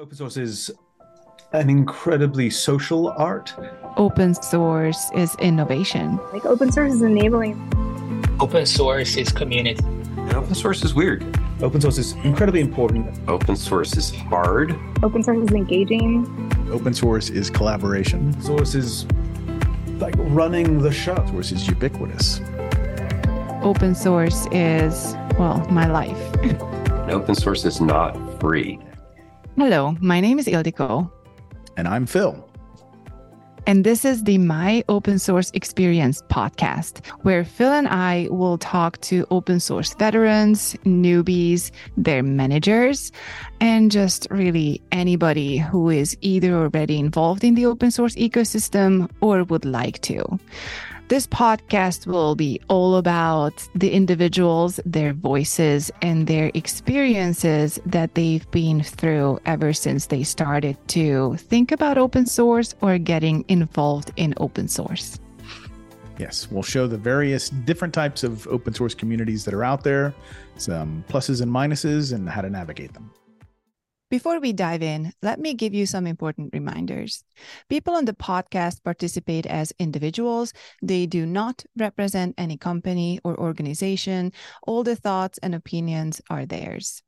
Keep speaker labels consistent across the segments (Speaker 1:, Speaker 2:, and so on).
Speaker 1: Open source is an incredibly social art.
Speaker 2: Open source is innovation.
Speaker 3: Like open source is enabling.
Speaker 4: Open source is community.
Speaker 5: And open source is weird.
Speaker 1: Open source is incredibly important.
Speaker 5: Open source is hard.
Speaker 3: Open source is engaging.
Speaker 6: Open source is collaboration.
Speaker 1: Open source is like running the show.
Speaker 6: Open source is ubiquitous.
Speaker 2: Open source is, well, my life.
Speaker 5: And open source is not free.
Speaker 2: Hello, my name is Ildiko.
Speaker 6: And I'm Phil.
Speaker 2: And this is the My Open Source Experience podcast, where Phil and I will talk to open source veterans, newbies, their managers, and just really anybody who is either already involved in the open source ecosystem or would like to. This podcast will be all about the individuals, their voices, and their experiences that they've been through ever since they started to think about open source or getting involved in open source.
Speaker 6: Yes, we'll show the various different types of open source communities that are out there, some pluses and minuses, and how to navigate them.
Speaker 2: Before we dive in, let me give you some important reminders. People on the podcast participate as individuals. They do not represent any company or organization. All the thoughts and opinions are theirs.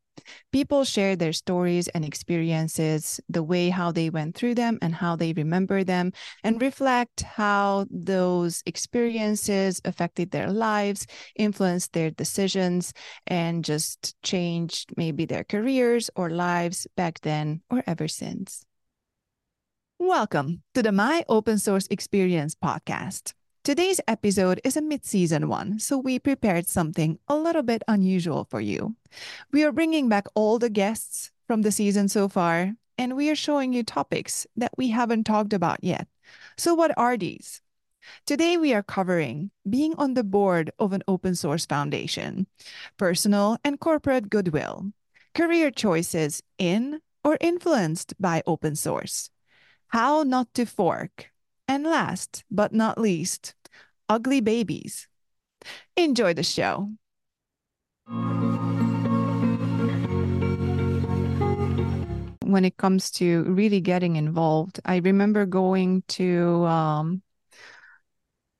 Speaker 2: People share their stories and experiences, the way how they went through them and how they remember them, and reflect how those experiences affected their lives, influenced their decisions, and just changed maybe their careers or lives back then or ever since. Welcome to the My Open Source Experience podcast. Today's episode is a mid season one, so we prepared something a little bit unusual for you. We are bringing back all the guests from the season so far, and we are showing you topics that we haven't talked about yet. So, what are these? Today, we are covering being on the board of an open source foundation, personal and corporate goodwill, career choices in or influenced by open source, how not to fork, and last but not least, ugly babies. Enjoy the show. When it comes to really getting involved, I remember going to um,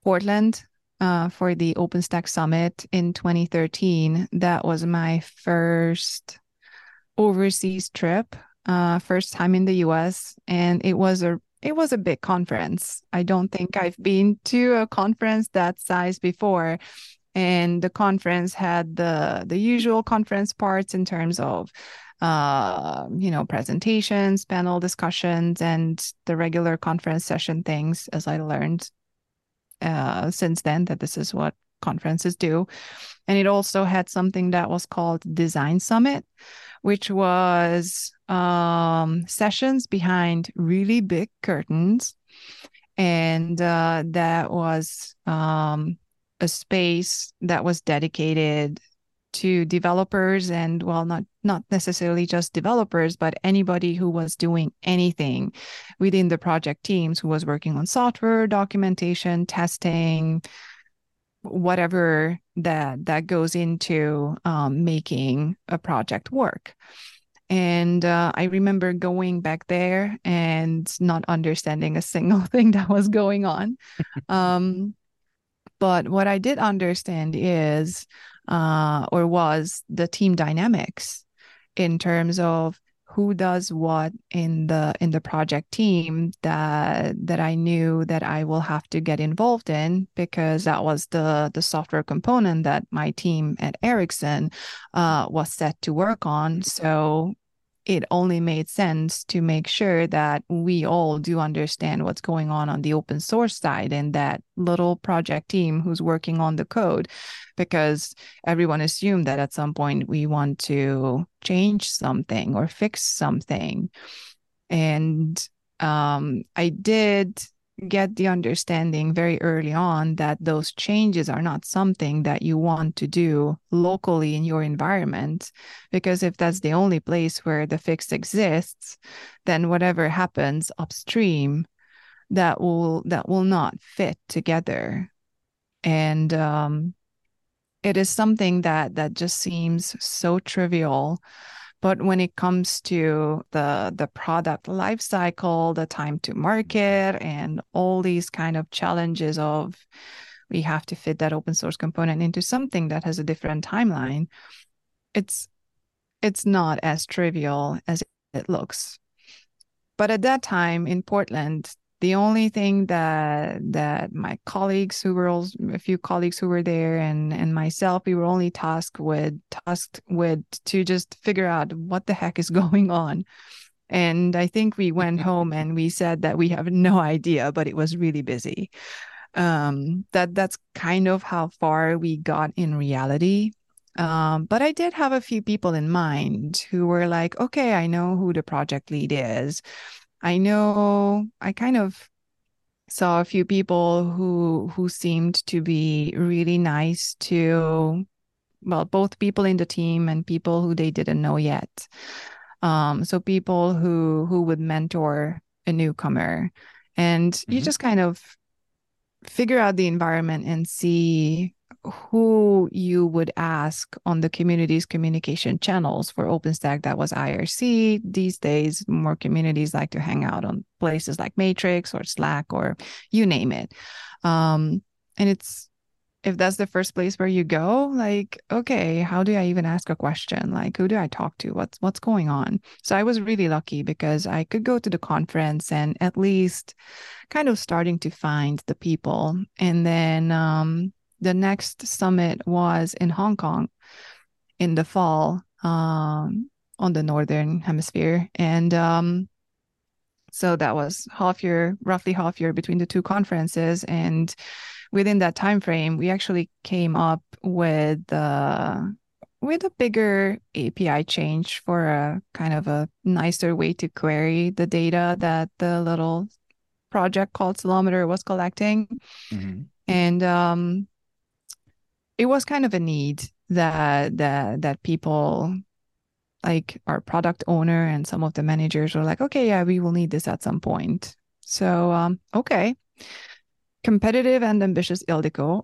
Speaker 2: Portland uh, for the OpenStack Summit in 2013. That was my first overseas trip, uh, first time in the US, and it was a it was a big conference. I don't think I've been to a conference that size before. And the conference had the the usual conference parts in terms of uh, you know, presentations, panel discussions, and the regular conference session things, as I learned uh, since then that this is what conferences do. And it also had something that was called Design Summit, which was um, sessions behind really big curtains. And uh, that was um, a space that was dedicated to developers and well not not necessarily just developers but anybody who was doing anything within the project teams who was working on software documentation testing whatever that that goes into um, making a project work. And uh, i remember going back there and not understanding a single thing that was going on. Um, but what i did understand is uh, or was the team dynamics in terms of who does what in the in the project team that that I knew that I will have to get involved in because that was the the software component that my team at Ericsson uh, was set to work on. So it only made sense to make sure that we all do understand what's going on on the open source side and that little project team who's working on the code because everyone assumed that at some point we want to change something or fix something. And um, i did get the understanding very early on that those changes are not something that you want to do locally in your environment. Because if that's the only place where the fix exists then whatever happens upstream that will that will not fit together. And um, it is something that that just seems so trivial but when it comes to the the product life cycle the time to market mm-hmm. and all these kind of challenges of we have to fit that open source component into something that has a different timeline it's it's not as trivial as it looks. But at that time in portland the only thing that that my colleagues who were also, a few colleagues who were there and and myself we were only tasked with tasked with to just figure out what the heck is going on. And i think we went home and we said that we have no idea but it was really busy. Um that that's kind of how far we got in reality. Um, but I did have a few people in mind who were like, okay, I know who the project lead is. I know I kind of saw a few people who who seemed to be really nice to well both people in the team and people who they didn't know yet um so people who who would mentor a newcomer and mm-hmm. you just kind of figure out the environment and see who you would ask on the community's communication channels for OpenStack that was IRC. These days, more communities like to hang out on places like Matrix or Slack or you name it. Um, and it's if that's the first place where you go, like, okay, how do I even ask a question? Like, who do I talk to? What's what's going on? So I was really lucky because I could go to the conference and at least kind of starting to find the people. And then um, the next summit was in Hong Kong in the fall um, on the northern hemisphere, and um, so that was half year, roughly half year between the two conferences, and within that time frame, we actually came up with uh, with a bigger API change for a kind of a nicer way to query the data that the little project called Ceilometer was collecting. Mm-hmm. And um, it was kind of a need that that that people like our product owner and some of the managers were like okay yeah we will need this at some point. So um okay. Competitive and ambitious Ildiko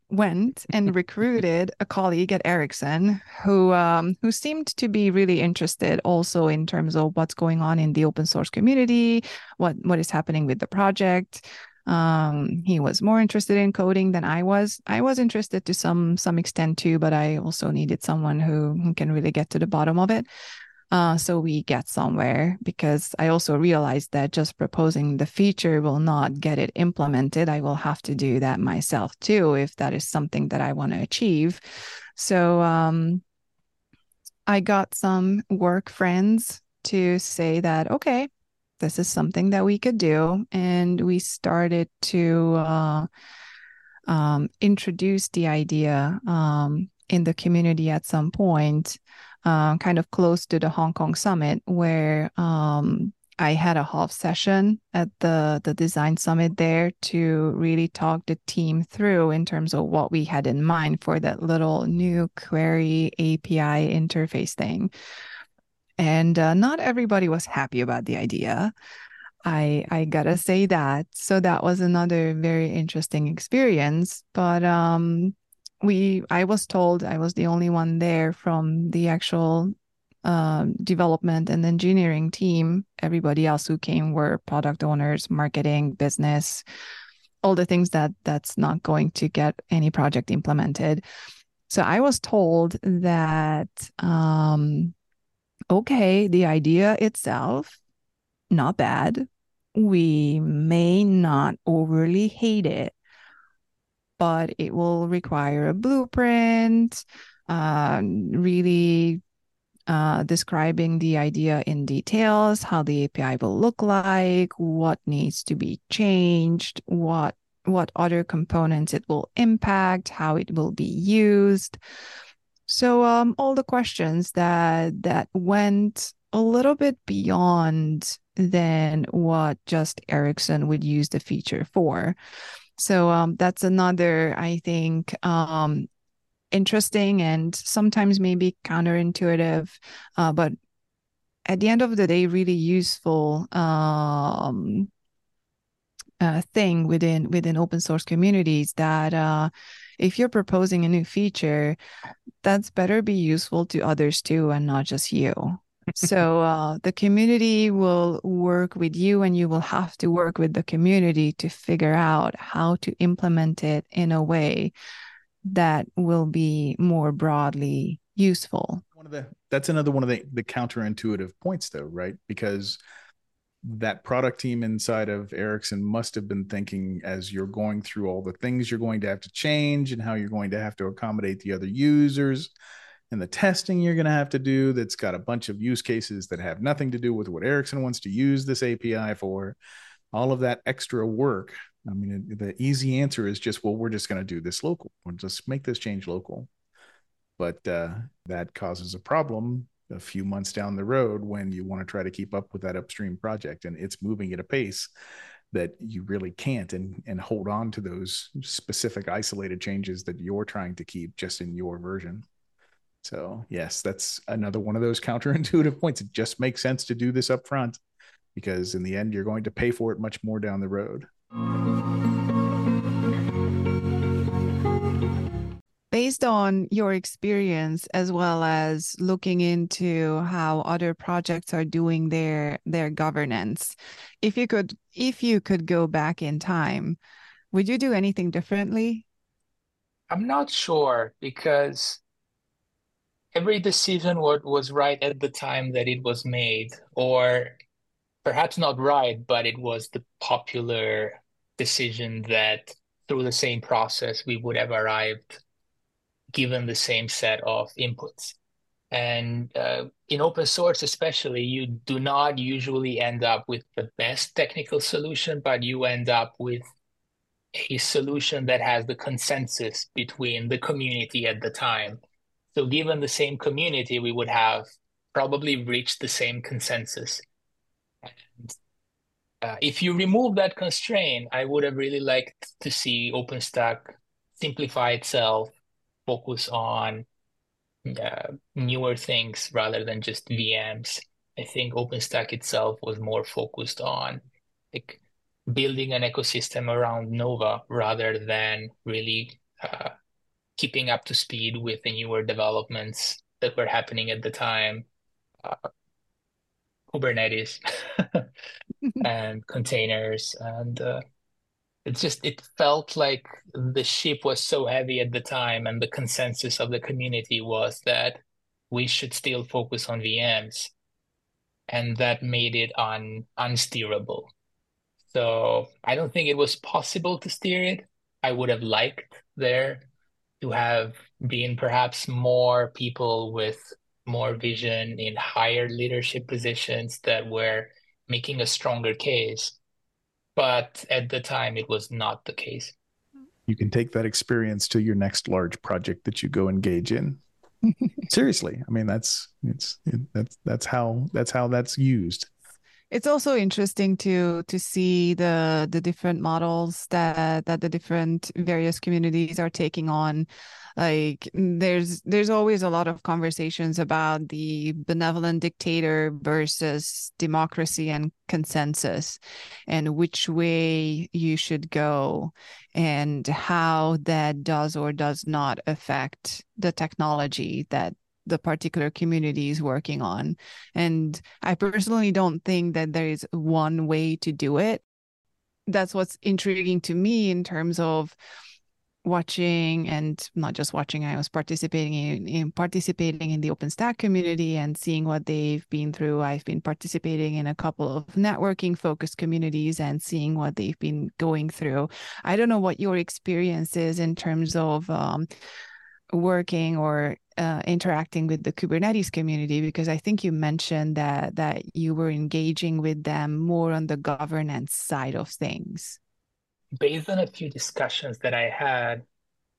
Speaker 2: went and recruited a colleague at Ericsson who um, who seemed to be really interested also in terms of what's going on in the open source community, what what is happening with the project, um, he was more interested in coding than I was. I was interested to some some extent too, but I also needed someone who, can really get to the bottom of it. Uh, so we get somewhere because I also realized that just proposing the feature will not get it implemented. I will have to do that myself too if that is something that I want to achieve. So um, I got some work friends to say that okay, this is something that we could do. And we started to uh, um, introduce the idea um, in the community at some point, uh, kind of close to the Hong Kong summit, where um, I had a half session at the the design summit there to really talk the team through in terms of what we had in mind for that little new query API interface thing and uh, not everybody was happy about the idea. I I gotta say that. So that was another very interesting experience. But um, we I was told I was the only one there from the actual uh, development and engineering team. Everybody else who came were product owners, marketing, business, all the things that that's not going to get any project implemented. So I was told that um, okay, the idea itself, not bad. We may not overly hate it, but it will require a blueprint, uh, really uh, describing the idea in details, how the API will look like, what needs to be changed, what what other components it will impact, how it will be used. So um, all the questions that that went a little bit beyond than what just Ericsson would use the feature for. So um, that's another, I think, um, interesting and sometimes maybe counterintuitive, uh, but at the end of the day, really useful um, uh, thing within within open source communities that uh, if you're proposing a new feature that's better be useful to others too and not just you. So uh, the community will work with you and you will have to work with the community to figure out how to implement it in a way that will be more broadly useful.
Speaker 6: One of the that's another one of the the counterintuitive points though right? Because that product team inside of Ericsson must have been thinking as you're going through all the things you're going to have to change and how you're going to have to accommodate the other users and the testing you're going to have to do that's got a bunch of use cases that have nothing to do with what Ericsson wants to use this API for. All of that extra work. I mean, the easy answer is just, well, we're just going to do this local. We'll just make this change local. But uh, that causes a problem a few months down the road when you want to try to keep up with that upstream project and it's moving at a pace that you really can't and and hold on to those specific isolated changes that you're trying to keep just in your version. So yes that's another one of those counterintuitive points. It just makes sense to do this up front because in the end you're going to pay for it much more down the road
Speaker 2: based on your experience as well as looking into how other projects are doing their their governance if you could if you could go back in time would you do anything differently?
Speaker 4: I'm not sure because every decision was right at the time that it was made or perhaps not right but it was the popular decision that through the same process we would have arrived given the same set of inputs. And uh, in open source, especially, you do not usually end up with the best technical solution, but you end up with a solution that has the consensus between the community at the time. So, given the same community, we would have probably reached the same consensus. And uh, if you remove that constraint, I would have really liked to see OpenStack simplify itself focus on uh, newer things rather than just VMs. I think OpenStack itself was more focused on like building an ecosystem around Nova rather than really uh, keeping up to speed with the newer developments that were happening at the time. Uh, Kubernetes and containers and uh, it just it felt like the ship was so heavy at the time and the consensus of the community was that we should still focus on vms and that made it un unsteerable. So i don't think it was possible to steer it. I would have liked there to have been perhaps more people with more vision in higher leadership positions that were making a stronger case but at the time it was not the case.
Speaker 6: You can take that experience to your next large project that you go engage in. Seriously, I mean that's it's it, that's that's how that's how that's used.
Speaker 2: It's also interesting to to see the the different models that that the different various communities are taking on. Like mm, there's there's always a lot of conversations about the benevolent dictator versus democracy and consensus and which way you should go and how that does or does not affect the technology that the particular community is working on. And I personally don't think that there is one way to do it. That's what's intriguing to me in terms of watching and not just watching i was participating in, in, participating in the openstack community and seeing what they've been through i've been participating in a couple of networking focused communities and seeing what they've been going through i don't know what your experience is in terms of um, working or uh, interacting with the kubernetes community because i think you mentioned that that you were engaging with them more on the governance side of things
Speaker 4: based on a few discussions that I had,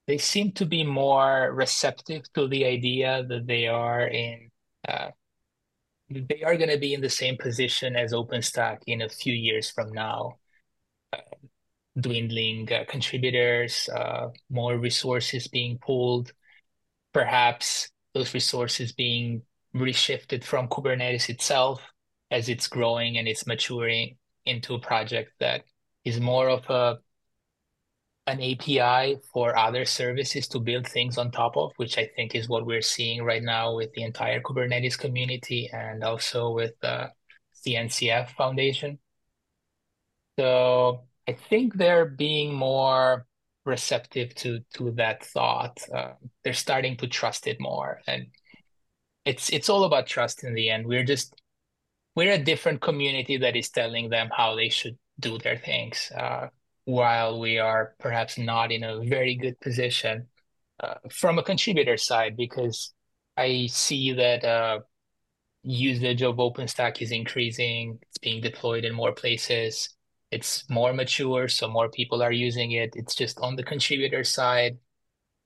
Speaker 4: they seem to be more receptive to the idea that they are in uh, they are going to be in the same position as OpenStack in a few years from now. Uh, dwindling uh, contributors, uh, more resources being pulled, perhaps those resources being reshifted from Kubernetes itself as it's growing and it's maturing into a project that is more of a an API for other services to build things on top of, which I think is what we're seeing right now with the entire Kubernetes community and also with the CNCF Foundation. So I think they're being more receptive to to that thought. Uh, they're starting to trust it more, and it's it's all about trust in the end. We're just we're a different community that is telling them how they should do their things, uh, while we are perhaps not in a very good position uh, from a contributor side because I see that uh, usage of OpenStack is increasing. It's being deployed in more places. It's more mature, so more people are using it. It's just on the contributor side.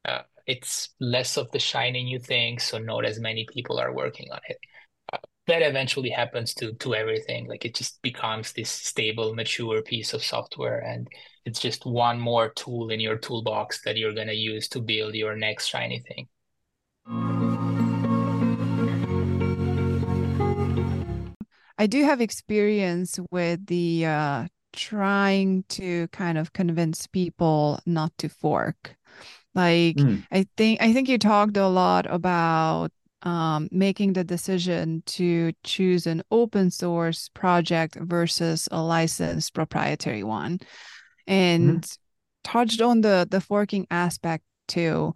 Speaker 4: Uh, it's less of the shiny new thing, so not as many people are working on it. Uh, that eventually happens to to everything. Like it just becomes this stable, mature piece of software, and it's just one more tool in your toolbox that you're gonna use to build your next shiny thing.
Speaker 2: I do have experience with the uh, trying to kind of convince people not to fork. Like mm. I think I think you talked a lot about um, making the decision to choose an open source project versus a licensed proprietary one, and mm. touched on the the forking aspect too.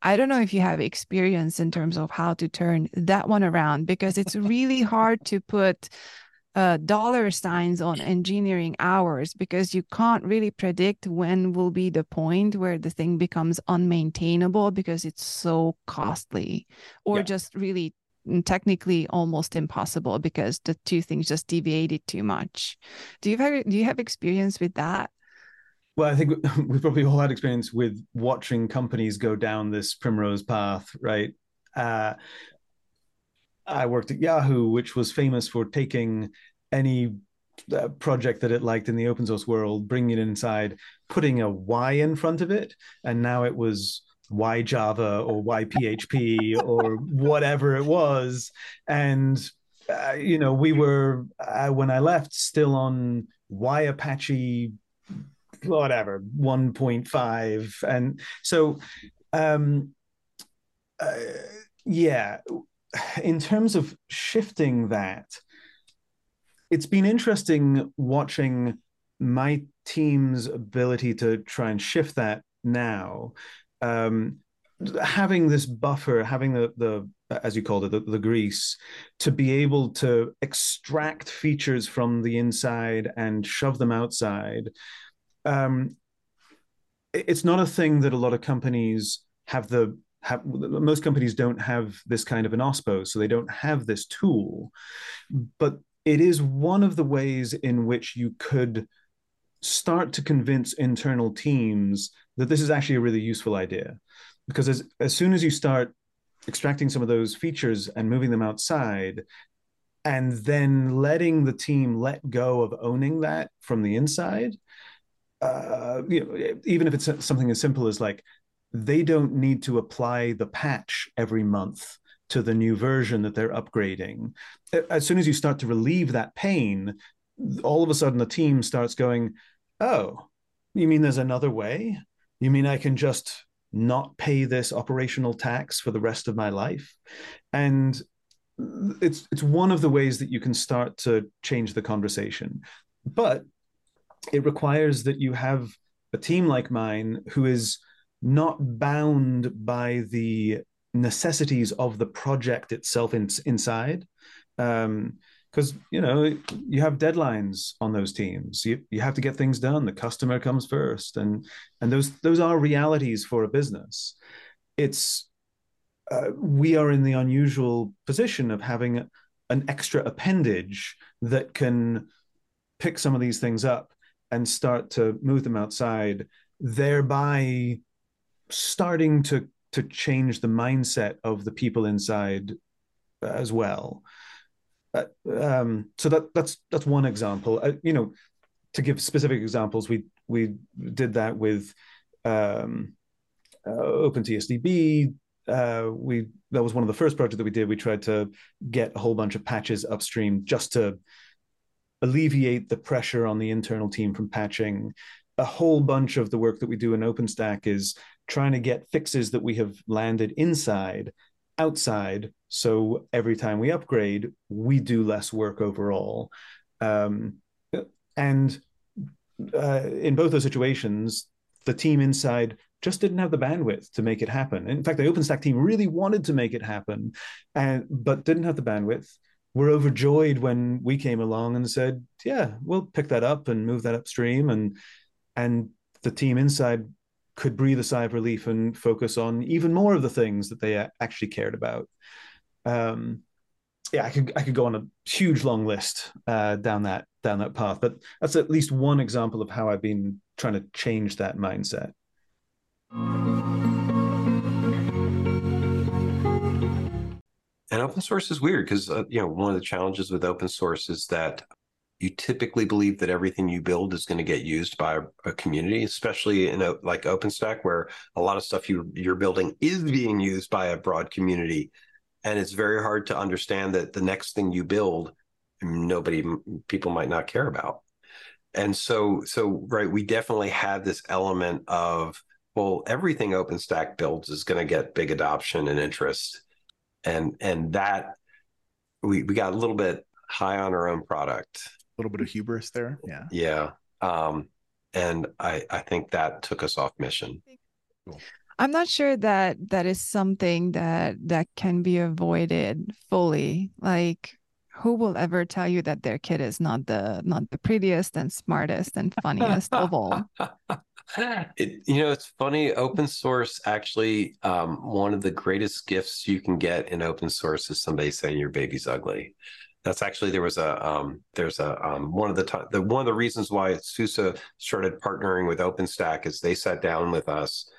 Speaker 2: I don't know if you have experience in terms of how to turn that one around because it's really hard to put uh, dollar signs on engineering hours because you can't really predict when will be the point where the thing becomes unmaintainable because it's so costly or yeah. just really mm, technically almost impossible because the two things just deviated too much. Do you have do you have experience with that?
Speaker 1: Well, I think we've probably all had experience with watching companies go down this primrose path, right? Uh, I worked at Yahoo, which was famous for taking any uh, project that it liked in the open source world, bringing it inside, putting a Y in front of it, and now it was Y Java or Y PHP or whatever it was, and uh, you know we were uh, when I left still on Y Apache whatever 1.5 and so um uh, yeah in terms of shifting that it's been interesting watching my team's ability to try and shift that now. Um having this buffer having the the as you called it the, the grease to be able to extract features from the inside and shove them outside um, it's not a thing that a lot of companies have the have most companies don't have this kind of an OSPO, so they don't have this tool. But it is one of the ways in which you could start to convince internal teams that this is actually a really useful idea. Because as, as soon as you start extracting some of those features and moving them outside, and then letting the team let go of owning that from the inside, uh, you know, even if it's something as simple as like they don't need to apply the patch every month to the new version that they're upgrading. As soon as you start to relieve that pain, all of a sudden the team starts going, "Oh, you mean there's another way? You mean I can just not pay this operational tax for the rest of my life?" And it's it's one of the ways that you can start to change the conversation. But it requires that you have a team like mine who is not bound by the necessities of the project itself in, inside because um, you know you have deadlines on those teams. You, you have to get things done. The customer comes first. And and those those are realities for a business. It's uh, we are in the unusual position of having an extra appendage that can pick some of these things up and start to move them outside, thereby starting to to change the mindset of the people inside as well. Uh, um, so that that's that's one example. Uh, you know, to give specific examples, we we did that with um, uh, OpenTSDB. Uh, we that was one of the first projects that we did. We tried to get a whole bunch of patches upstream just to alleviate the pressure on the internal team from patching. a whole bunch of the work that we do in OpenStack is trying to get fixes that we have landed inside outside. So every time we upgrade, we do less work overall. Um, and uh, in both those situations, the team inside just didn't have the bandwidth to make it happen. In fact, the OpenStack team really wanted to make it happen, and but didn't have the bandwidth. We're overjoyed when we came along and said, "Yeah, we'll pick that up and move that upstream," and and the team inside could breathe a sigh of relief and focus on even more of the things that they actually cared about. Um, yeah, I could I could go on a huge long list uh, down that down that path, but that's at least one example of how I've been trying to change that mindset.
Speaker 5: And open source is weird because uh, you know one of the challenges with open source is that you typically believe that everything you build is going to get used by a, community, especially in a, like OpenStack, where a lot of stuff you you're building is being used by a broad community, and it's very hard to understand that the next thing you build, mm, nobody people might not care about, and so so right, we definitely have this element of well, everything OpenStack builds is going to get big adoption and interest, and and that we we got a little bit high on our own product
Speaker 6: little bit of hubris there. Yeah.
Speaker 5: Yeah. Um, and I I think that took us off mission.
Speaker 2: Cool. I'm not sure that that is something that that can be avoided fully. Like who will ever tell you that their kid is not the not the prettiest and smartest and funniest of all?
Speaker 5: It, you know, it's funny. Open source actually, um, one of the greatest gifts you can get in open source is somebody saying your baby's ugly. That's actually there was a um, there's a um, one of the, t- the one of the reasons why SUSE started partnering with OpenStack is they sat down with us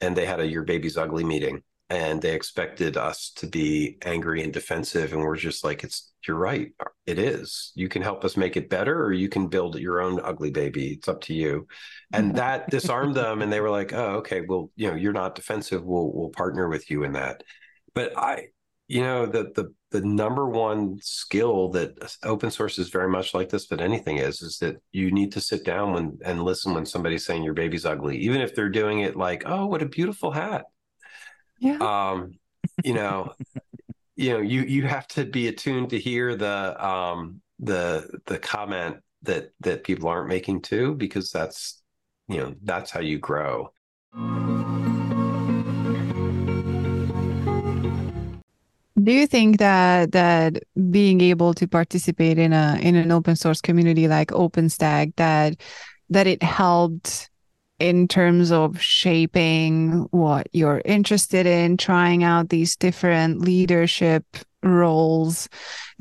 Speaker 5: and they had a your baby's ugly meeting and they expected us to be angry and defensive and we're just like it's you're right it is. You can help us make it better or you can build your own ugly baby. It's up to you. And that disarmed them and they were like oh okay well you know you're not defensive. We'll we'll partner with you in that. But i you know the the the number one skill that open source is very much like this but anything is is that you need to sit down when and listen when somebody's saying your baby's ugly even if they're doing it like oh what a beautiful hat.
Speaker 2: Yeah.
Speaker 5: Um you know you know you you have to be attuned to hear the um the the comment that that people aren't making too because that's you know that's how you grow
Speaker 2: do you think that that being able to participate in a in an open source community like OpenStack that that it helped in terms of shaping what you're interested in, trying out these different leadership roles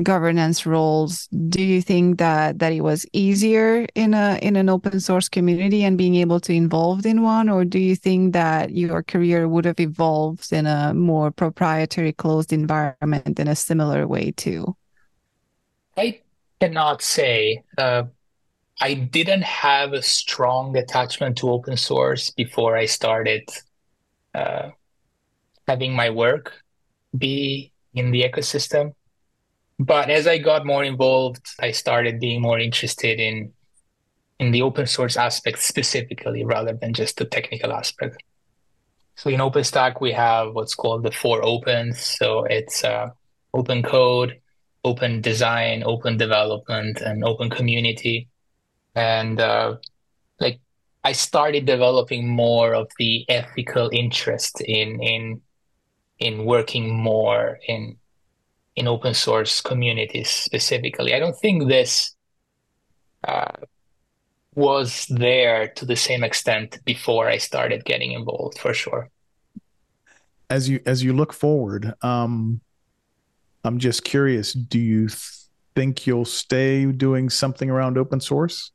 Speaker 2: governance roles do you think that that it was easier in a in an open source community and being able to involved in one? Or do you think that your career would have evolved in a more proprietary closed environment in a similar way too?
Speaker 4: I cannot say. Uh, i didn't have a strong attachment to open source before i started uh, having my work be in the ecosystem. But as I got more involved, I started being more interested in in the open source aspect specifically rather than just the technical aspect. So in OpenStack, we have what's called the four opens. So it's uh, open code, open design, open development, and open community. And uh, like I started developing more of the ethical interest in in in working more in in open source communities specifically. I don't think this uh, was there to the same extent before I started getting involved, for sure.
Speaker 6: As you as you look forward, um, I'm just curious. Do you th- think you'll stay doing something around open source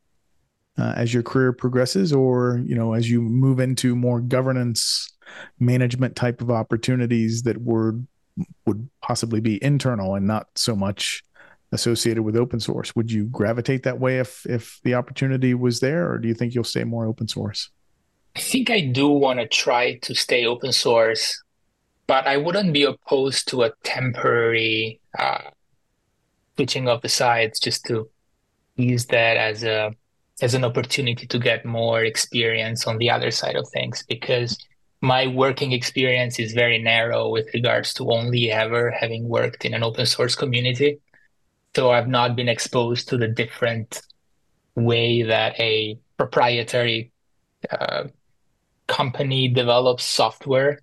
Speaker 6: uh, as your career progresses, or you know, as you move into more governance management type of opportunities that would would possibly be internal and not so much associated with open source. Would you gravitate that way if if the opportunity was there or do you think you'll stay more open source?
Speaker 4: I think i do want to try to stay open source but i wouldn't be opposed to a temporary uh, switching of the sides just to use that as a as an opportunity to get more experience on the other side of things because my working experience is very narrow with regards to only ever having worked in an open source community. So I've not been exposed to the different way that a proprietary uh, company develops software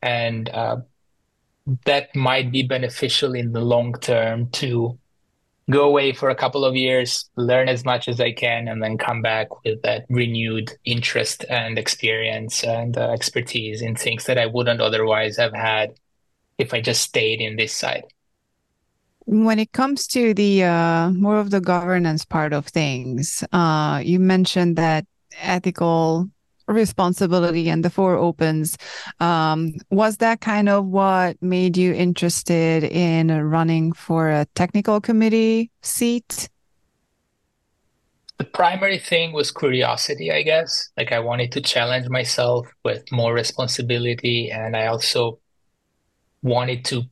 Speaker 4: and uh, that might be beneficial in the long term to go away for a couple of years, learn as much as I can, and then come back with that renewed interest and experience and uh, expertise in things that I wouldn't otherwise have had if I just stayed in this side.
Speaker 2: When it comes to the uh, more of the governance part of things, uh, you mentioned that ethical responsibility and the four opens. Um, was that kind of what made you interested in running for a technical committee seat?
Speaker 4: The primary thing was curiosity i guess. Like i wanted to challenge myself with more responsibility and i also wanted to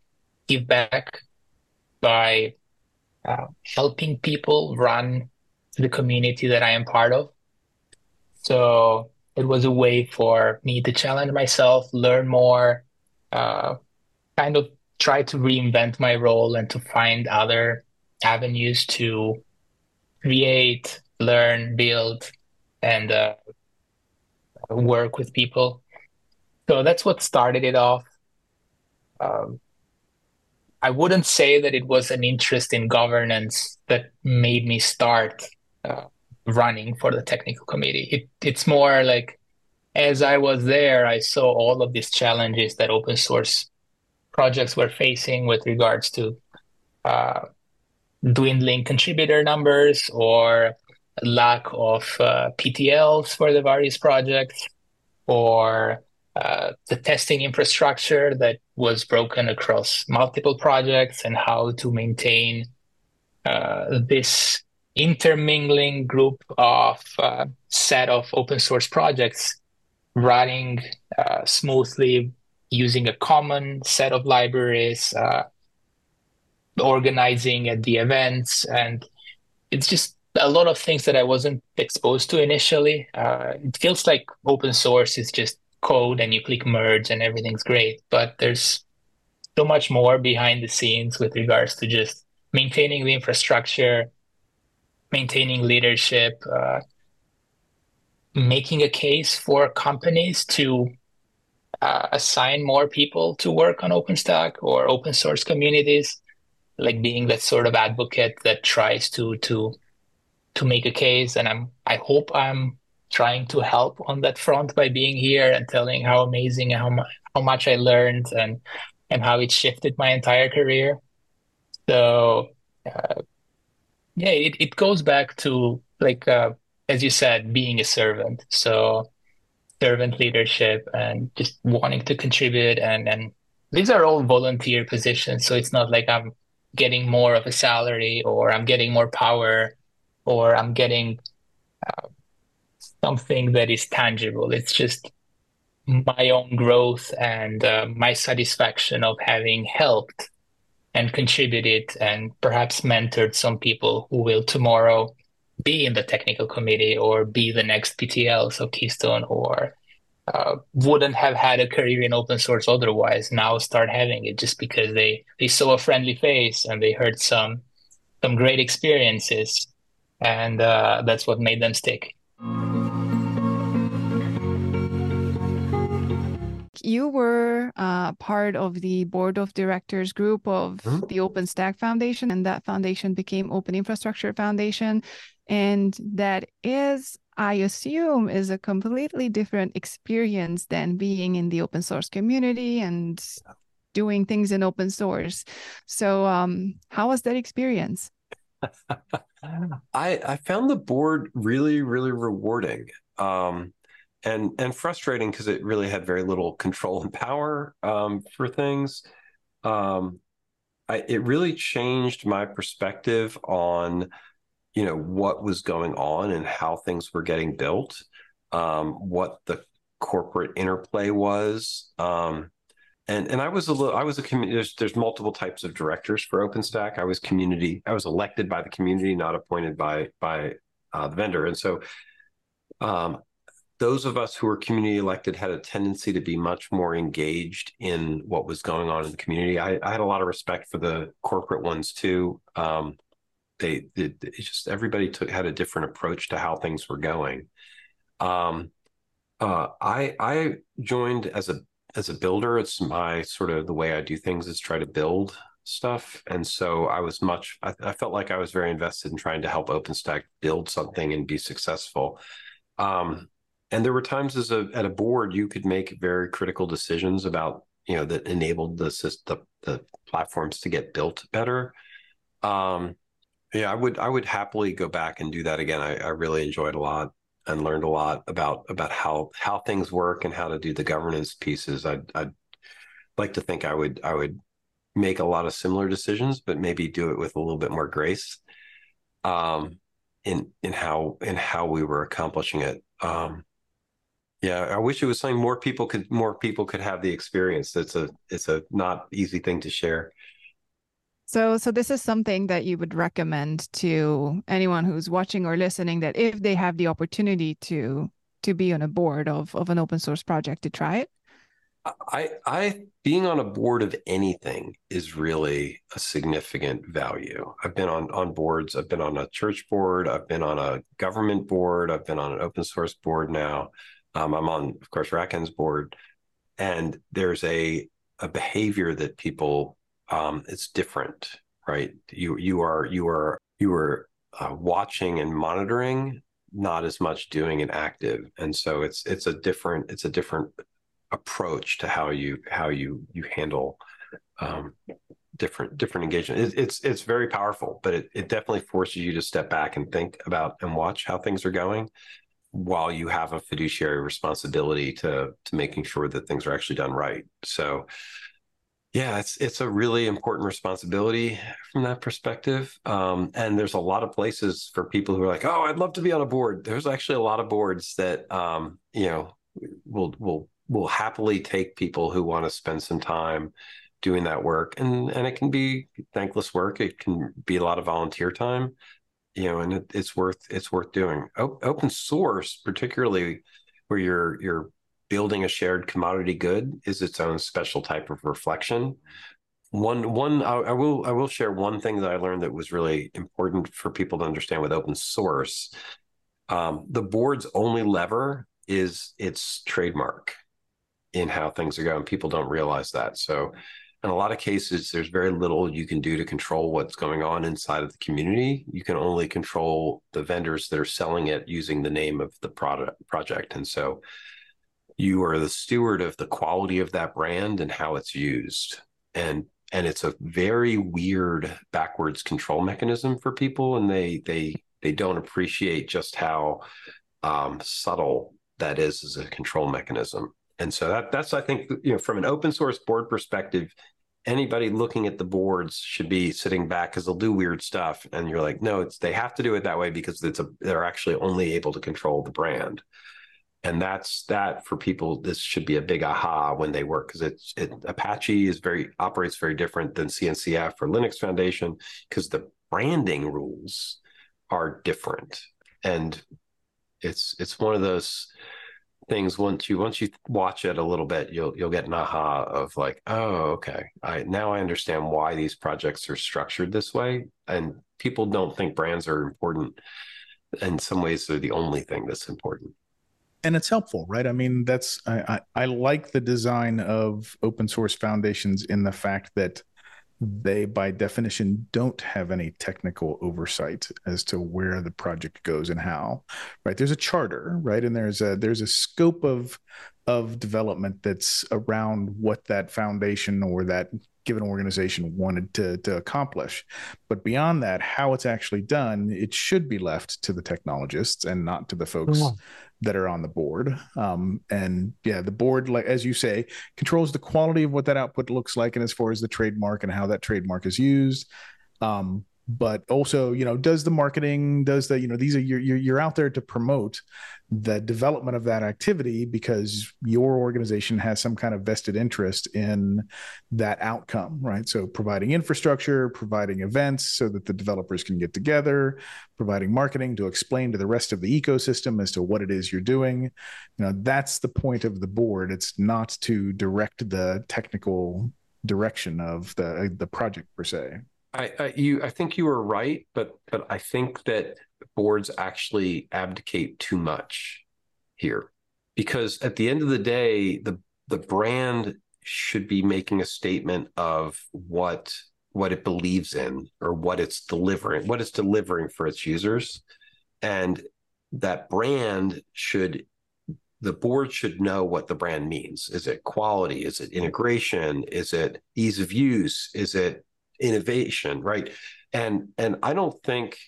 Speaker 4: give back by uh, helping people run the community that i am part of. So it was a way for me to challenge myself, learn more, uh, kind of try to reinvent my role and to find other avenues to create, learn, build, and uh, work with people. So that's what started it off. Um, I wouldn't say that it was an interest in governance that made me start uh, running for the technical committee. It, it's more like as I was there, I saw all of these challenges that open source projects were facing with regards to uh, dwindling contributor numbers or lack of uh, PTLs for the various projects or uh, the testing infrastructure that was broken across multiple projects and how to maintain uh, this intermingling group of uh, set of open source projects running uh, smoothly using a common set of libraries uh, organizing at the events. And it's just a lot of things that i wasn't exposed to initially. Uh, it feels like open source is just code and you click merge and everything's great but there's so much more behind the scenes with regards to just maintaining the infrastructure maintaining leadership, uh, making a case for companies to uh, assign more people to work on OpenStack or open source communities, like being that sort of advocate that tries to to to make a case. And I'm I hope I'm trying to help on that front by being here and telling how amazing and how much how much I learned and and how it shifted my entire career. So uh, yeah, it, it goes back to like uh, as you said, being a servant. So servant leadership and just wanting to contribute and and these are all volunteer positions. So it's not like I'm getting more of a salary or I'm getting more power or I'm getting uh, something that is tangible. It's just my own growth and uh, my satisfaction of having helped and contributed and perhaps mentored some people who will tomorrow be in the technical committee or be the next PTL, so Keystone, or uh, wouldn't have had a career in open source otherwise. Now start having it just because they they saw a friendly face and they heard some some great experiences, and uh, that's what made them stick.
Speaker 2: You were uh, part of the board of directors group of mm-hmm. the OpenStack Foundation, and that foundation became Open Infrastructure Foundation. And that is, I assume, is a completely different experience than being in the open source community and doing things in open source. So, um, how was that experience?
Speaker 5: I I found the board really really rewarding. Um, and and frustrating because it really had very little control and power um, for things. Um, I, it really changed my perspective on, you know, what was going on and how things were getting built, um, what the corporate interplay was. Um, and and I was a little, I was a community. There's, there's multiple types of directors for OpenStack. I was community. I was elected by the community, not appointed by by uh, the vendor. And so, um, those of us who were community elected had a tendency to be much more engaged in what was going on in the community. I, I had a lot of respect for the corporate ones too. Um, they, they just everybody took had a different approach to how things were going. Um, uh, I I joined as a as a builder. It's my sort of the way I do things is try to build stuff, and so I was much. I, I felt like I was very invested in trying to help OpenStack build something and be successful. Um, and there were times as a at a board you could make very critical decisions about you know that enabled the the, the platforms to get built better. Um, yeah, I would I would happily go back and do that again. I, I really enjoyed a lot and learned a lot about about how how things work and how to do the governance pieces. I'd, I'd like to think I would I would make a lot of similar decisions, but maybe do it with a little bit more grace. Um, in in how in how we were accomplishing it. Um, yeah, I wish it was something more people could more people could have the experience. It's a it's a not easy thing to share.
Speaker 2: So, so this is something that you would recommend to anyone who's watching or listening that if they have the opportunity to to be on a board of of an open source project to try it.
Speaker 5: I I being on a board of anything is really a significant value. I've been on on boards. I've been on a church board. I've been on a government board. I've been on an open source board now. Um, I'm on, of course, RackN's board, and there's a a behavior that people um, it's different, right? You you are you are you are uh, watching and monitoring, not as much doing and active, and so it's it's a different it's a different approach to how you how you you handle um, different different engagement. It, it's it's very powerful, but it it definitely forces you to step back and think about and watch how things are going while you have a fiduciary responsibility to to making sure that things are actually done right. So yeah, it's it's a really important responsibility from that perspective. Um, and there's a lot of places for people who are like, "Oh, I'd love to be on a board." There's actually a lot of boards that um, you know will will will happily take people who want to spend some time doing that work, and and it can be thankless work. It can be a lot of volunteer time, you know, and it, it's worth it's worth doing. O- open source, particularly where you're you're building a shared commodity good is its own special type of reflection. One one I, I, will I will share one thing that I learned that was really important for people to understand with open source. Um, the board's only lever is its trademark in how things are going. People don't realize that. So in a lot of cases, there's very little you can do to control what's going on inside of the community. You can only control the vendors that are selling it using the name of the product project. And so you are the steward of the quality of that brand and how it's used and and it's a very weird backwards control mechanism for people and they they they don't appreciate just how um, subtle that is as a control mechanism and so that that's i think you know from an open source board perspective anybody looking at the boards should be sitting back because they'll do weird stuff and you're like no it's they have to do it that way because it's a they're actually only able to control the brand. And that's that for people this should be a big aha when they work because it's it, apache is very operates very different than cncf or linux foundation because the branding rules are different. And it's it's one of those things once you once you watch it a little bit you'll you'll get an aha of like oh okay. I now i understand why these projects are structured this way. And people don't think brands are important. In some ways they're the only thing that's important.
Speaker 6: And it's helpful, right? I mean, that's I, I, I like the design of open source foundations in the fact that they by definition don't have any technical oversight as to where the project goes and how right? There's a charter right? And there's a there's a scope of of development that's around what that foundation or that given organization wanted to to accomplish but beyond that how it's actually done it should be left to the technologists and not to the folks that are on the board. Um, and yeah, the board, like as you say, controls the quality of what that output looks like, and as far as the trademark and how that trademark is used. Um, but also you know does the marketing does the you know these are you're you're out there to promote the development of that activity because your organization has some kind of vested interest in that outcome right? So providing infrastructure providing events so that the developers can get together providing marketing to explain to the rest of the ecosystem as to what it is you're doing. You know that's the point of the board. It's not to direct the technical direction of the the project per se
Speaker 5: I, I you I think you were right, but but I think that boards actually abdicate too much here because at the end of the day, the the brand should be making a statement of what what it believes in or what it's delivering, what it's delivering for its users, and that brand should the board should know what the brand means. Is it quality? Is it integration? Is it ease of use? Is it innovation, right? And and I don't think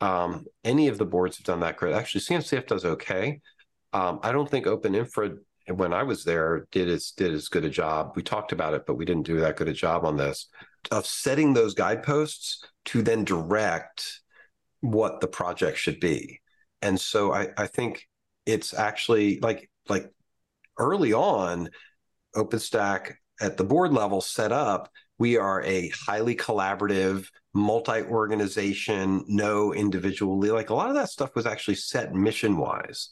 Speaker 5: um, any of the boards have done that great. Actually, CNCF does okay. Um, I don't think Open Infra when I was there did as did as good a job. We talked about it, but we didn't do that good a job on this of setting those guideposts to then direct what the project should be. And so I, I think it's actually like like early on, OpenStack at the board level set up we are a highly collaborative, multi organization, no individually. Like a lot of that stuff was actually set mission wise.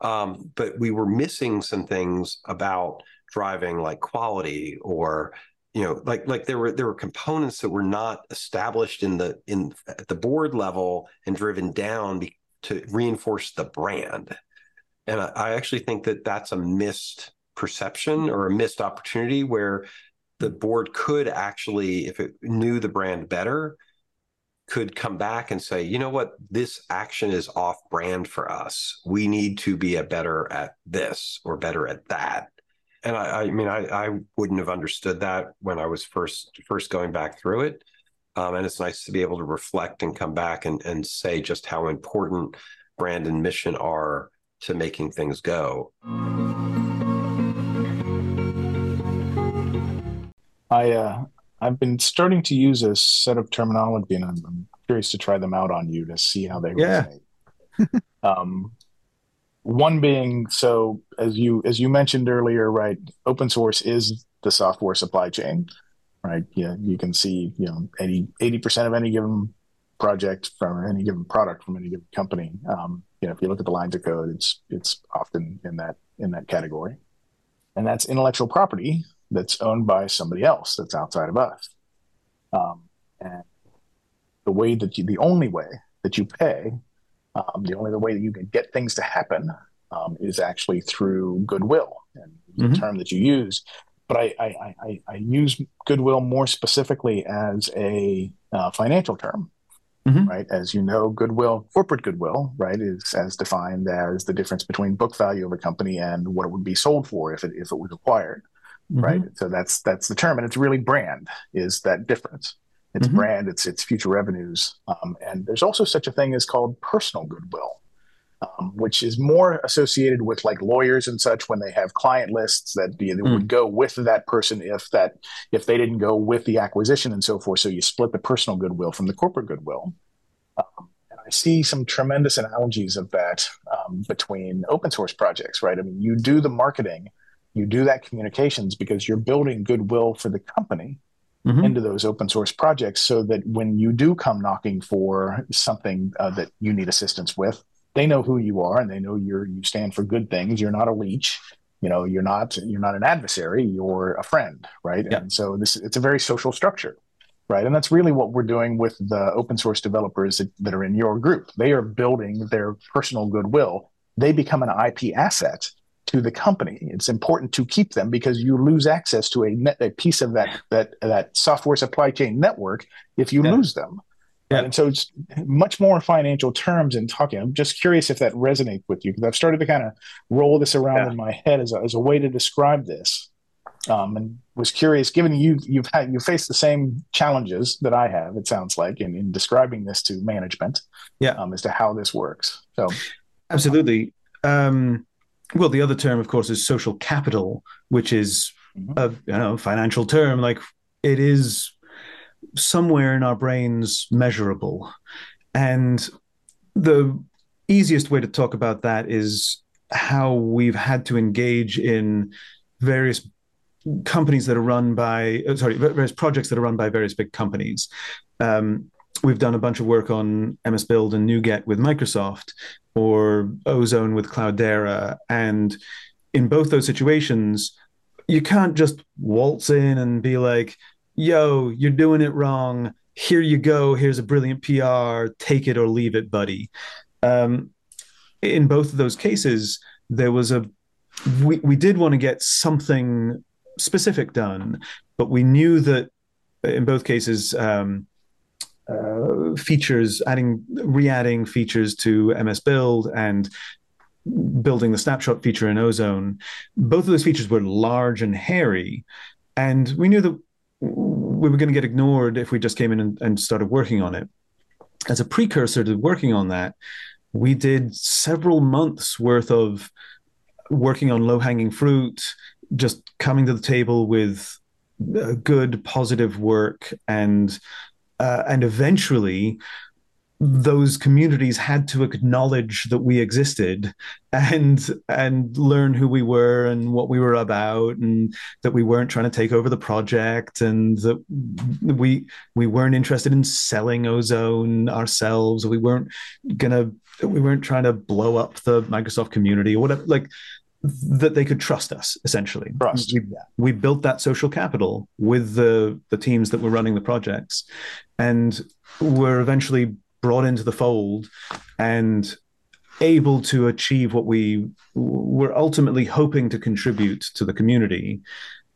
Speaker 5: Um, but we were missing some things about driving like quality or you know like like there were there were components that were not established in the in at the board level and driven down be, to reinforce the brand and I, I actually think that that's a missed perception or a missed opportunity where the board could actually, if it knew the brand better, could come back and say, you know what, this action is off brand for us. We need to be a better at this or better at that. And I, I mean, I, I wouldn't have understood that when I was first first going back through it. Um, and it's nice to be able to reflect and come back and, and say just how important brand and mission are to making things go.
Speaker 6: I uh, I've been starting to use a set of terminology, and I'm, I'm curious to try them out on you to see how they yeah. resonate. um, one being so as you as you mentioned earlier, right? Open source is the software supply chain, right? Yeah, you can see you know 80 percent of any given project from any given product from any given company. Um, you know, if you look at the lines of code, it's it's often in that in that category, and that's intellectual property that's owned by somebody else that's outside of us. Um, and the way that you, the only way that you pay, um, the only the way that you can get things to happen um, is actually through goodwill, and mm-hmm. the term that you use. But I, I, I, I, use goodwill more specifically as a uh, financial term. Mm-hmm. right? As you know, goodwill, corporate goodwill, right, is as defined as the difference between book value of a company and what it would be sold for if it if it was acquired mm-hmm. right? So that's that's the term, and it's really brand is that difference. It's mm-hmm. brand, it's it's future revenues, um, and there's also such a thing as called personal goodwill, um, which is more associated with like lawyers and such when they have client lists that, you know, mm. would go with that person if that if they didn't go with the acquisition and so forth. So you split the personal goodwill from the corporate goodwill. Um, I see some tremendous analogies of that um, between open source projects, right? I mean, you do the marketing you do that communications because you're building goodwill for the company mm-hmm. into those open source projects so that when you do come knocking for something uh, that you need assistance with they know who you are and they know you're you stand for good things. You're not a leech you know you're not you're not an adversary you're a friend right? Yeah. and so this it's a very social structure right? And that's really what we're doing with the open source developers that, that are in your group. They are building their personal goodwill. They become an ip asset to the company. It's important to keep them because you lose access to a, net, a piece of that that that software supply chain network if you yeah. lose them. Yeah. And so it's much more financial terms in talking. I'm just curious if that resonates with you because I've started to kind of roll this around yeah. in my head as a, as a way to describe this. Um, and was curious, given you you've had you faced the same challenges that I have, it sounds like, in, in describing this to management,
Speaker 1: yeah,
Speaker 6: um, as to how this works. So,
Speaker 1: absolutely. Um, well, the other term, of course, is social capital, which is mm-hmm. a you know financial term. Like it is somewhere in our brains measurable. And the easiest way to talk about that is how we've had to engage in various companies that are run by uh, sorry various projects that are run by various big companies um, we've done a bunch of work on ms build and nuget with microsoft or ozone with cloudera. And in both those situations you can't just waltz in and be like yo you're doing it wrong. Here you go. Here's a brilliant pr take it or leave it buddy. Um, in both of those cases there was a we, we did want to get something specific done, but we knew that in both cases, um, uh, features, adding, re-adding features to MS Build and building the snapshot feature in Ozone, both of those features were large and hairy, and we knew that we were going to get ignored if we just came in and, and started working on it. As a precursor to working on that, we did several months worth of working on low hanging fruit, just coming to the table with uh, good, positive work, and uh, and eventually those communities had to acknowledge that we existed and and learn who we were and what we were about and that we weren't trying to take over the project and that we we weren't interested in selling ozone ourselves. We weren't gonna we weren't trying to blow up the microsoft community or whatever. Like that they could trust us essentially.
Speaker 6: Trust.
Speaker 1: We, we, built that social capital with the the teams that were running the projects and were eventually brought into the fold and able to achieve what we were ultimately hoping to contribute to the community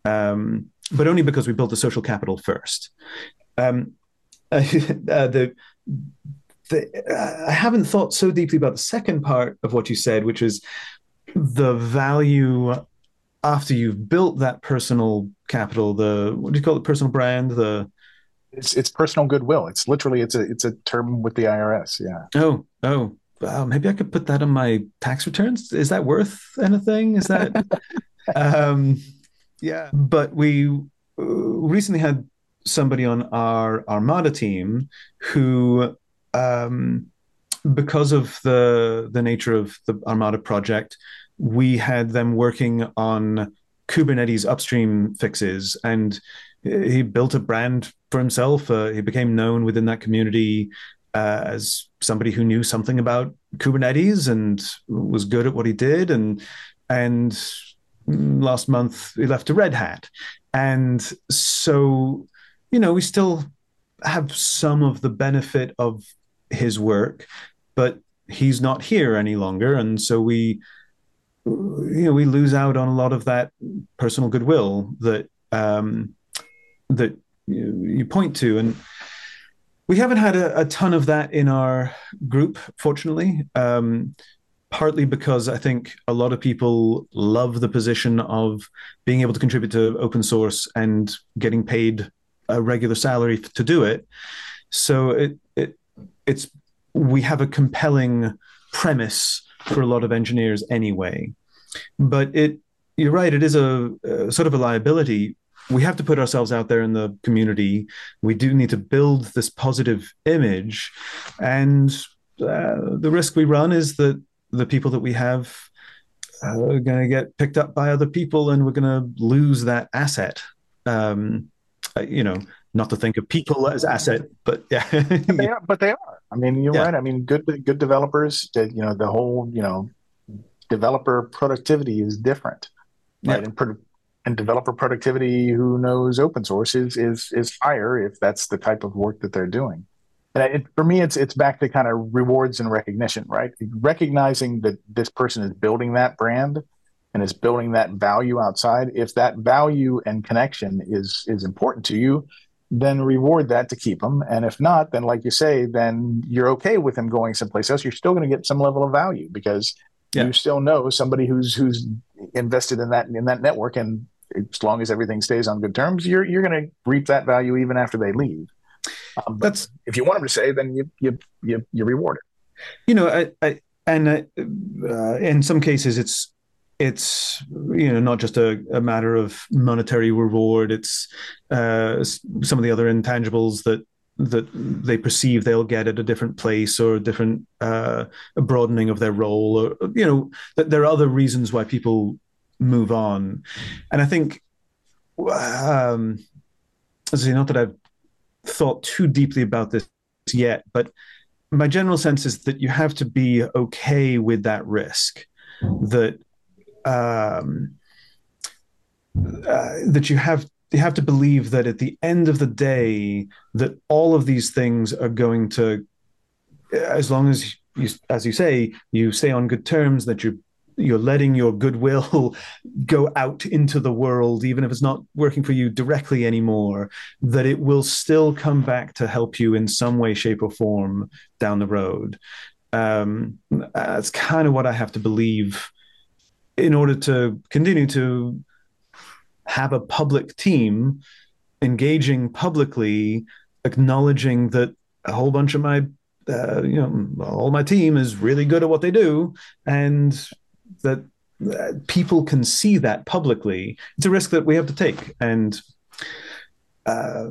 Speaker 1: um, but only because we built the social capital first. Um, uh, the the, uh, I haven't thought so deeply about the second part of what you said, which is the value after you've built that personal capital, the what do you call it, personal brand, the
Speaker 6: it's it's personal goodwill. It's literally it's a it's a term with the IRS. Yeah.
Speaker 1: Oh oh. Wow, maybe I could put that on my tax returns. Is that worth anything? Is that um yeah. But we uh, recently had somebody on our Armada team who um because of the the nature of the Armada project, we had them working on Kubernetes upstream fixes, and he built a brand for himself. Uh, he became known within that community uh, as somebody who knew something about Kubernetes and was good at what he did. And and last month he left to Red Hat, and so you know we still have some of the benefit of his work, but he's not here any longer, and so we you know we lose out on a lot of that personal goodwill that um, that you, you, point to, and we haven't had a, a, ton of that in our group, fortunately. Um, partly because I think a lot of people love the position of being able to contribute to open source and getting paid a regular salary to do it. So it it it's we have a compelling premise for a lot of engineers anyway. But it, you're right, it is a, a sort of a liability. We have to put ourselves out there in the community. We do need to build this positive image, and uh, the risk we run is that the people that we have are going to get picked up by other people, and we're going to lose that asset. Um, uh, you know, not to think of people as asset, but yeah,
Speaker 6: but they are. But they are. I mean, you're yeah. right. I mean, good good developers. You know, the whole you know developer productivity is different, right? And, pro- and developer productivity, who knows open source is is is higher if that's the type of work that they're doing. And it, for me, it's it's back to kind of rewards and recognition, right? Recognizing that this person is building that brand and is building that value outside. If that value and connection is is important to you, then reward that to keep them. And if not, then like you say, then you're okay with him going someplace else. You're still going to get some level of value because yeah. you still know somebody who's who's invested in that in that network, and as long as everything stays on good terms, you're you're going to reap that value even after they leave. Um, That's if you want them to stay, then you you you you reward it.
Speaker 1: You know, I, I and uh, uh, in some cases, it's it's you know not just a, a matter of monetary reward. It's uh, some of the other intangibles that that they perceive they'll get at a different place or a different uh, broadening of their role or you know that there are other reasons why people move on and i think um as not that i've thought too deeply about this yet but my general sense is that you have to be okay with that risk that um uh, that you have you have to believe that at the end of the day that all of these things are going to as long as you as you say you stay on good terms that you you're letting your goodwill go out into the world even if it's not working for you directly anymore that it will still come back to help you in some way shape or form down the road. Um, that's kind of what i have to believe in order to continue to have a public team engaging publicly, acknowledging that a whole bunch of my, uh, you know, all my team is really good at what they do, and that people can see that publicly. It's a risk that we have to take. And uh,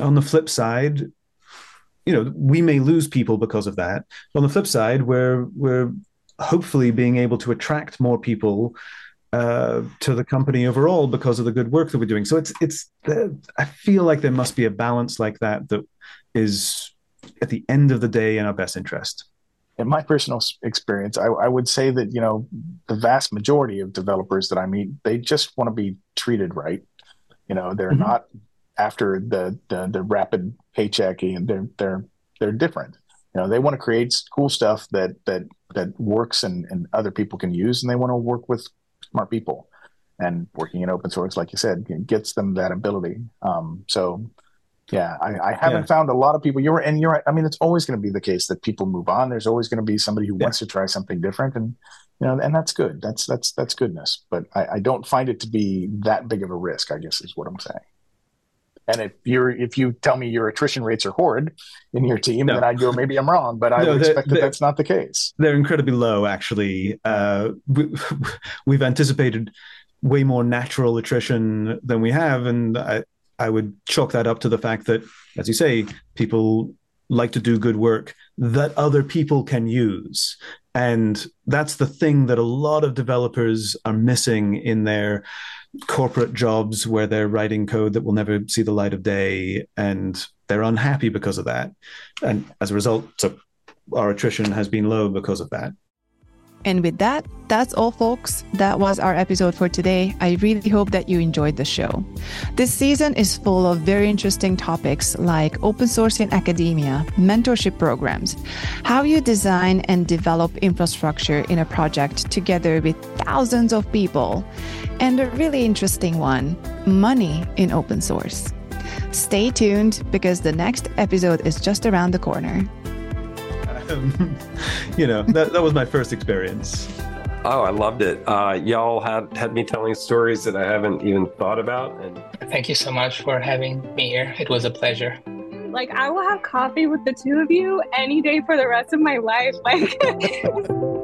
Speaker 1: on the flip side, you know, we may lose people because of that. On the flip side, we're we're hopefully being able to attract more people uh, to the company overall because of the good work that we're doing. So it's it's I feel like there must be a balance like that that is at the end of the day in our best interest.
Speaker 6: In my personal experience, I, I would say that you know the vast majority of developers that I meet, they just want to be treated right. You know, they're mm-hmm. not after the, the the rapid paycheck, and they're they're they're different. You know, they want to create cool stuff that that that works and, and other people can use, and they want to work with smart people. And working in open source, like you said, gets them that ability. Um, so, yeah, I, I haven't yeah. found a lot of people. You're and you're. I mean, it's always going to be the case that people move on. There's always going to be somebody who yeah. wants to try something different, and you know, and that's good. That's that's that's goodness. But I, I don't find it to be that big of a risk. I guess is what I'm saying. And if you're if you tell me your attrition rates are horrid in your team, no. then I'd go maybe I'm wrong. But I no, would expect that that's not the case.
Speaker 1: They're incredibly low, actually. Uh, we, we've anticipated way more natural attrition than we have, and I I would chalk that up to the fact that, as you say, people like to do good work that other people can use. And that's the thing that a lot of developers are missing in their corporate jobs where they're writing code that will never see the light of day and they're unhappy because of that. And as a result so our attrition has been low because of that
Speaker 2: and with that, that's all, folks. That was our episode for today. I really hope that you enjoyed the show. This season is full of very interesting topics like open source in academia, mentorship programs, how you design and develop infrastructure in a project together with thousands of people, and a really interesting one money in open source. Stay tuned because the next episode is just around the corner.
Speaker 1: You know, that, that was my first experience.
Speaker 5: Oh, I loved it. Uh, y'all had had me telling stories that I haven't even thought about. And
Speaker 4: thank you so much for having me here. It was a pleasure.
Speaker 3: Like I will have coffee with the two of you any day for the rest of my life. Like.